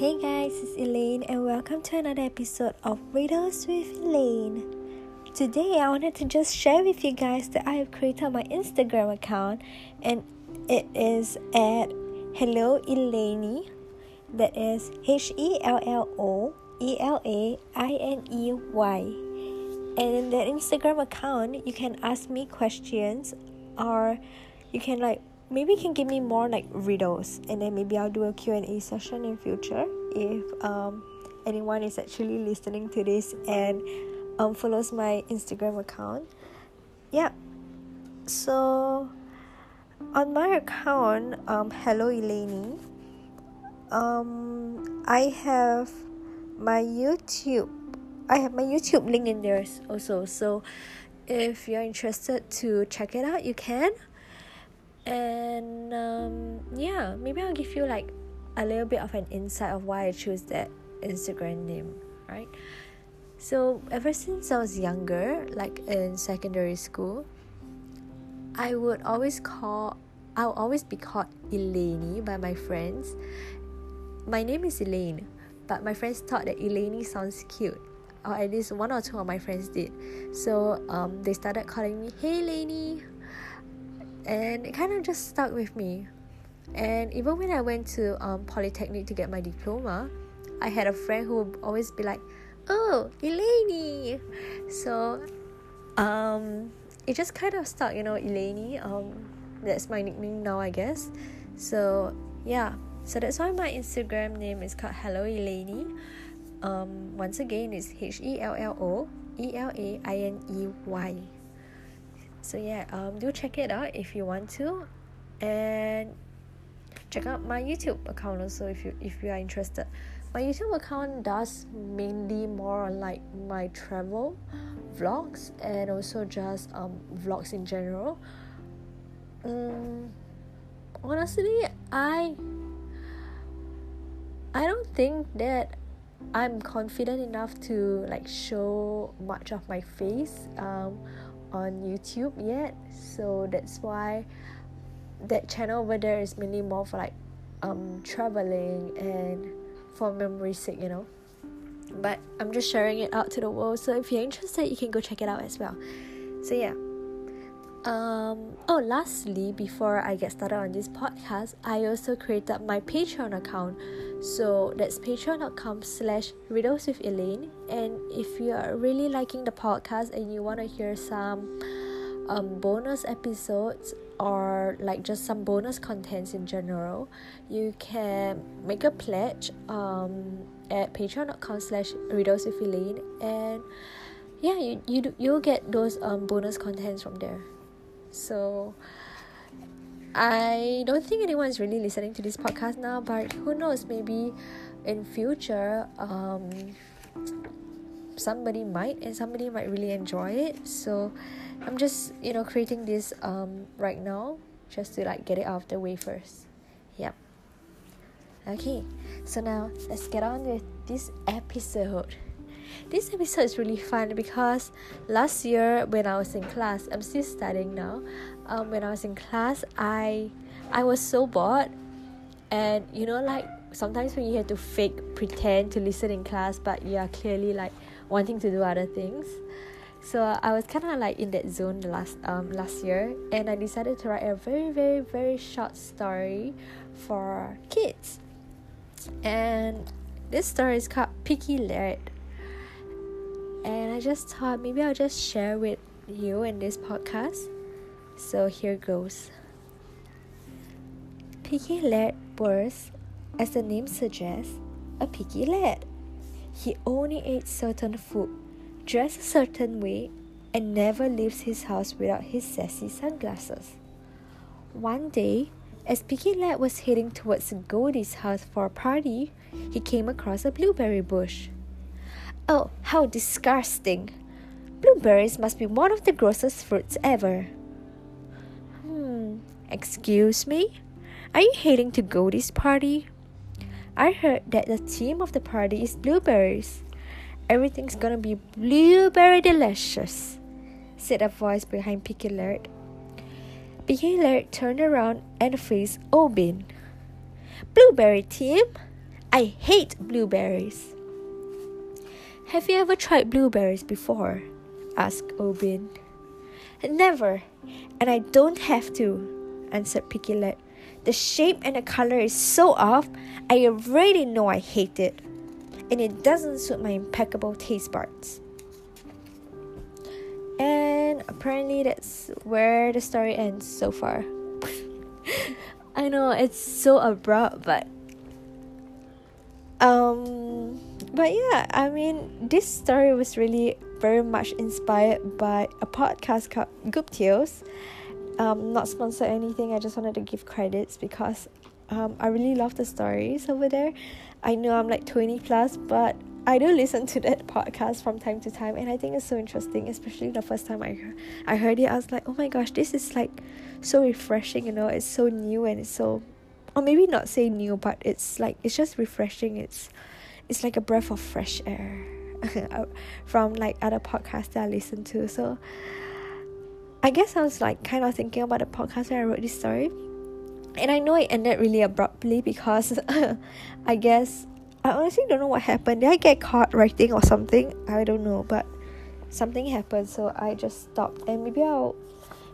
Hey guys, it's Elaine, and welcome to another episode of Riddles with Elaine. Today, I wanted to just share with you guys that I have created my Instagram account, and it is at Hello Elainey. That is H E L L O E L A I N E Y. And in that Instagram account, you can ask me questions, or you can like maybe you can give me more like riddles and then maybe i'll do a q&a session in future if um, anyone is actually listening to this and um, follows my instagram account. Yeah so on my account um, hello elainey um, i have my youtube i have my youtube link in there also. So if you're interested to check it out you can. And um, yeah maybe i'll give you like a little bit of an insight of why i chose that instagram name right? So ever since i was younger like in secondary school i would always call i'll always be called elaine by my friends. My name is elaine but my friends thought that elaine sounds cute or at least one or two of my friends did. So um, they started calling me hey elaine. And it kind of just stuck with me. And even when I went to um, Polytechnic to get my diploma, I had a friend who would always be like, "Oh, Elaine." So, um, it just kind of stuck, you know, Elaine. Um, that's my nickname now, I guess. So yeah, so that's why my Instagram name is called Hello Elainey. Um, once again, it's H E L L O E L A I N E Y so yeah um do check it out if you want to and check out my youtube account also if you if you are interested. My youtube account does mainly more on like my travel vlogs and also just um vlogs in general. Um honestly i i don't think that i'm confident enough to like show much of my face um on YouTube yet, so that's why that channel over there is mainly more for like um traveling and for memory sake, you know. But I'm just sharing it out to the world, so if you're interested, you can go check it out as well. So yeah. Um, oh, lastly, before I get started on this podcast, I also created my Patreon account. So that's patreon.com slash riddles with Elaine. And if you are really liking the podcast and you want to hear some um, bonus episodes or like just some bonus contents in general, you can make a pledge um, at patreon.com slash riddles with Elaine. And yeah, you, you, you'll get those um, bonus contents from there. So I don't think anyone's really listening to this podcast now, but who knows? Maybe in future, um, somebody might, and somebody might really enjoy it. So I'm just you know creating this um right now just to like get it out of the way first. Yep. Okay, so now let's get on with this episode. This episode is really fun because last year when I was in class, I'm still studying now. Um, when I was in class, I I was so bored, and you know, like sometimes when you have to fake pretend to listen in class, but you are clearly like wanting to do other things. So I was kind of like in that zone last um last year, and I decided to write a very very very short story for kids. And this story is called Picky Lad and I just thought maybe I'll just share with you in this podcast. So here goes. Picky Lad was, as the name suggests, a picky lad. He only eats certain food, dresses a certain way, and never leaves his house without his sassy sunglasses. One day, as Picky Lad was heading towards Goldie's house for a party, he came across a blueberry bush. Oh, how disgusting! Blueberries must be one of the grossest fruits ever. Hmm, excuse me? Are you heading to Goldie's party? I heard that the theme of the party is blueberries. Everything's gonna be blueberry delicious, said a voice behind Picky Lad. Picky Lad turned around and faced Obin. Blueberry team? I hate blueberries. Have you ever tried blueberries before? asked Obin. Never, and I don't have to, answered Picky Lad. The shape and the color is so off, I already know I hate it, and it doesn't suit my impeccable taste buds. And apparently, that's where the story ends so far. I know it's so abrupt, but um, but yeah, I mean, this story was really very much inspired by a podcast called Goop Tales. Um, not sponsored anything. I just wanted to give credits because um, I really love the stories over there. I know I'm like 20 plus, but I do listen to that podcast from time to time, and I think it's so interesting. Especially the first time I I heard it, I was like, oh my gosh, this is like so refreshing. You know, it's so new and it's so, or maybe not say new, but it's like it's just refreshing. It's it's like a breath of fresh air from like other podcasts that I listen to. So I guess I was like kind of thinking about the podcast when I wrote this story. And I know it ended really abruptly because I guess I honestly don't know what happened. Did I get caught writing or something? I don't know, but something happened, so I just stopped. And maybe I'll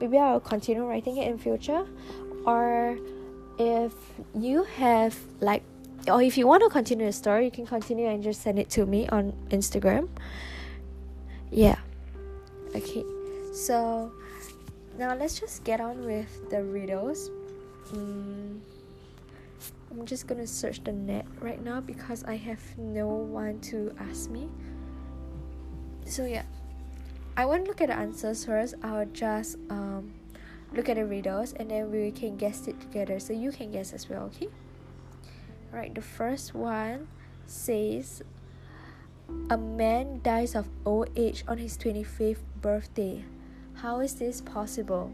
maybe I'll continue writing it in future, or if you have like, or if you want to continue the story, you can continue and just send it to me on Instagram. Yeah. Okay. So now let's just get on with the riddles. Mm. I'm just gonna search the net right now because I have no one to ask me. So yeah, I won't look at the answers first. I'll just um look at the riddles and then we can guess it together. So you can guess as well. Okay. Right. The first one says a man dies of old age on his 25th birthday. How is this possible?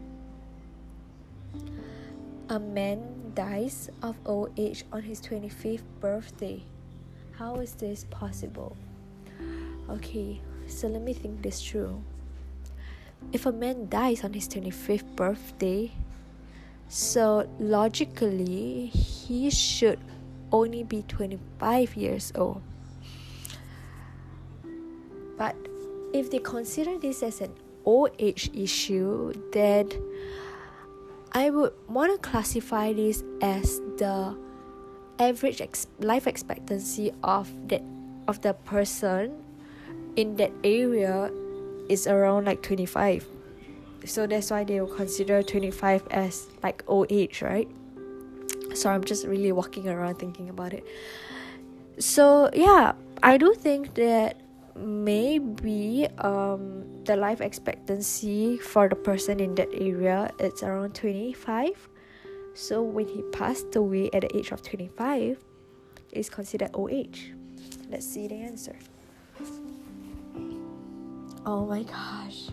A man dies of old age on his 25th birthday. How is this possible? Okay, so let me think this through. If a man dies on his 25th birthday, so logically he should only be 25 years old. But if they consider this as an old age issue, then I would want to classify this as the average ex- life expectancy of that of the person in that area is around like 25 so that's why they will consider 25 as like old age right? So i'm just really walking around thinking about it. So yeah i do think that maybe um the life expectancy for the person in that area it's around 25 so when he passed away at the age of 25 is considered old age let's see the answer. Oh my gosh.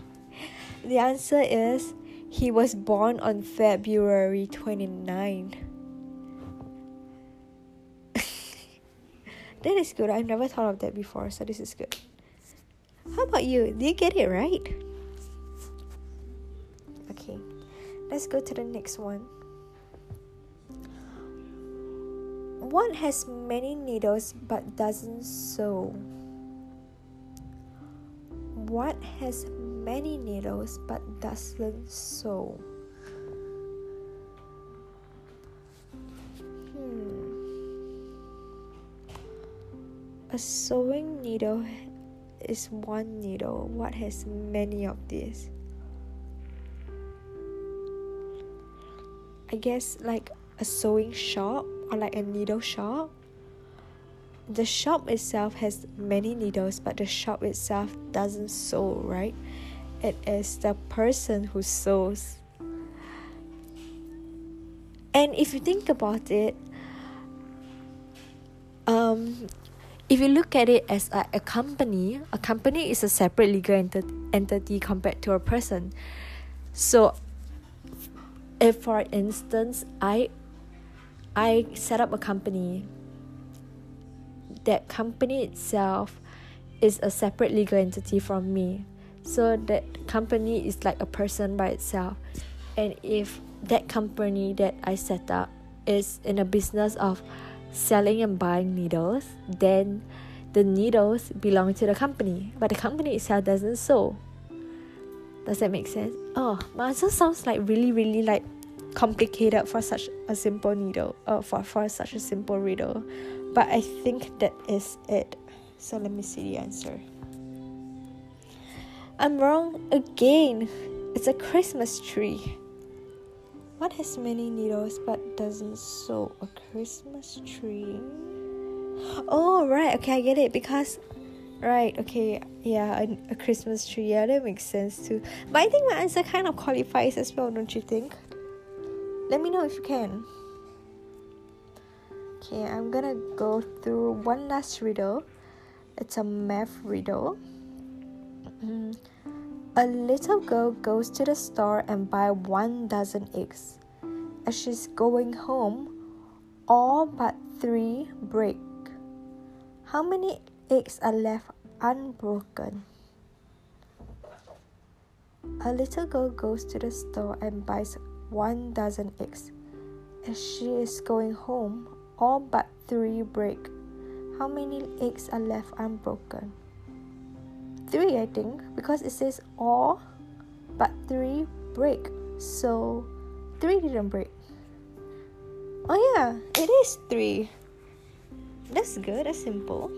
The answer is he was born on february 29 that is good. I've never thought of that before so this is good how about you? Did you get it right? Okay, let's go to the next one. One has many needles but doesn't sew. What has many needles but doesn't sew? Hmm. A sewing needle is one needle, what has many of these? I guess like a sewing shop or like a needle shop. The shop itself has many needles, but the shop itself doesn't sew, right? It is the person who sews. And if you think about it, um, if you look at it as a, company, a company is a separate legal ent- entity compared to a person. So, if for instance, I I set up a company, that company itself is a separate legal entity from me. So that company is like a person by itself. And if that company that I set up is in a business of selling and buying needles, then the needles belong to the company, but the company itself doesn't sew. Does that make sense? Oh, my answer sounds like really, really like complicated for such a simple needle, uh, for, for such a simple riddle. But I think that is it. So let me see the answer. I'm wrong again. It's a Christmas tree. What has many needles but doesn't sew a Christmas tree? Oh, right. Okay, I get it. Because, right. Okay, yeah, a, a Christmas tree. Yeah, that makes sense too. But I think my answer kind of qualifies as well, don't you think? Let me know if you can. Okay, I'm gonna go through one last riddle. It's a math riddle. Mm. A little girl goes to the store and buys one dozen eggs. As she's going home, all but three break. How many eggs are left unbroken? A little girl goes to the store and buys one dozen eggs. As she is going home, all but three break. How many eggs are left unbroken? Three, I think, because it says all but three break. So three didn't break. Oh, yeah, it is three. That's good, that's simple.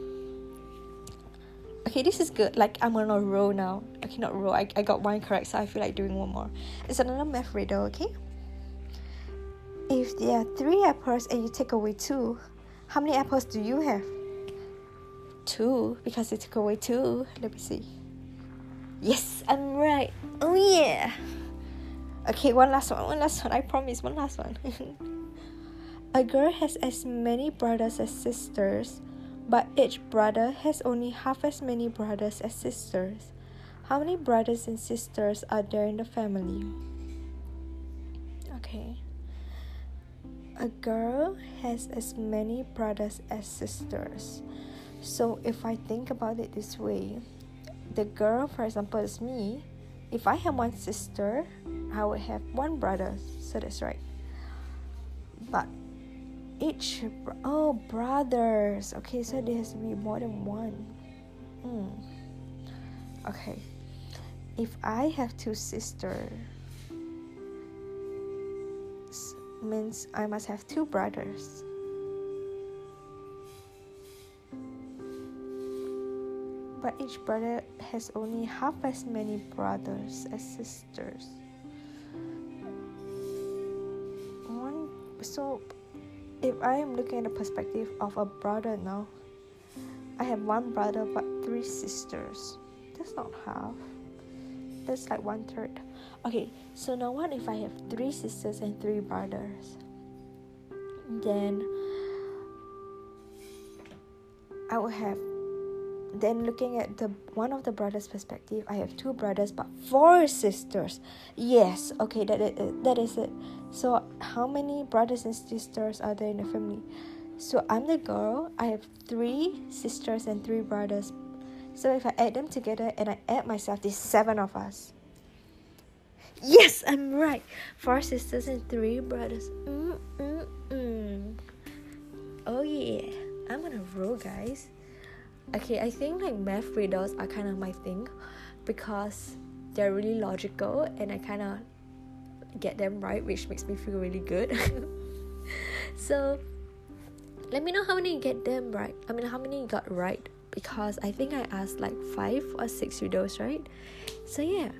Okay, this is good. Like, I'm on a row now. Okay, not row. I, I got one correct, so I feel like doing one more. It's another math riddle, okay? If there are three apples and you take away two, how many apples do you have? Two because it took away two. Let me see. Yes, I'm right. Oh yeah. Okay, one last one. One last one. I promise. One last one. A girl has as many brothers as sisters, but each brother has only half as many brothers as sisters. How many brothers and sisters are there in the family? Okay. A girl has as many brothers as sisters, so if I think about it this way, the girl, for example, is me. If I have one sister, I would have one brother. So that's right. But each oh brothers. Okay, so there has to be more than one. Hmm. Okay. If I have two sisters, means I must have two brothers. But each brother has only half as many brothers as sisters. One, so if I am looking at the perspective of a brother now, I have one brother but three sisters. That's not half. That's like one third. Okay, so now what if I have three sisters and three brothers? Then I will have then looking at the one of the brothers perspective i have two brothers but four sisters. Yes okay that is, that is it. So how many brothers and sisters are there in the family? So i'm the girl i have three sisters and three brothers. So if i add them together and i add myself there's seven of us. Yes i'm right. Four sisters and three brothers. Mm, mm, mm. oh yeah. I'm gonna roll guys okay i think like math riddles are kind of my thing because they're really logical and i kind of get them right which makes me feel really good. So let me know how many you get them right i mean how many you got right because i think i asked like five or six riddles right? So yeah.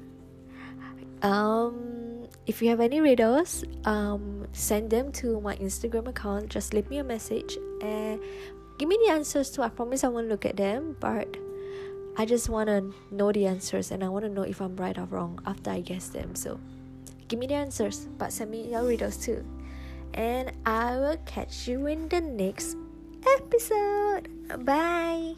Um if you have any riddles um send them to my instagram account. Just leave me a message and give me the answers too. I promise I won't look at them, but I just want to know the answers and I want to know if I'm right or wrong after I guess them. So give me the answers, but send me your riddles too. And I will catch you in the next episode. Bye.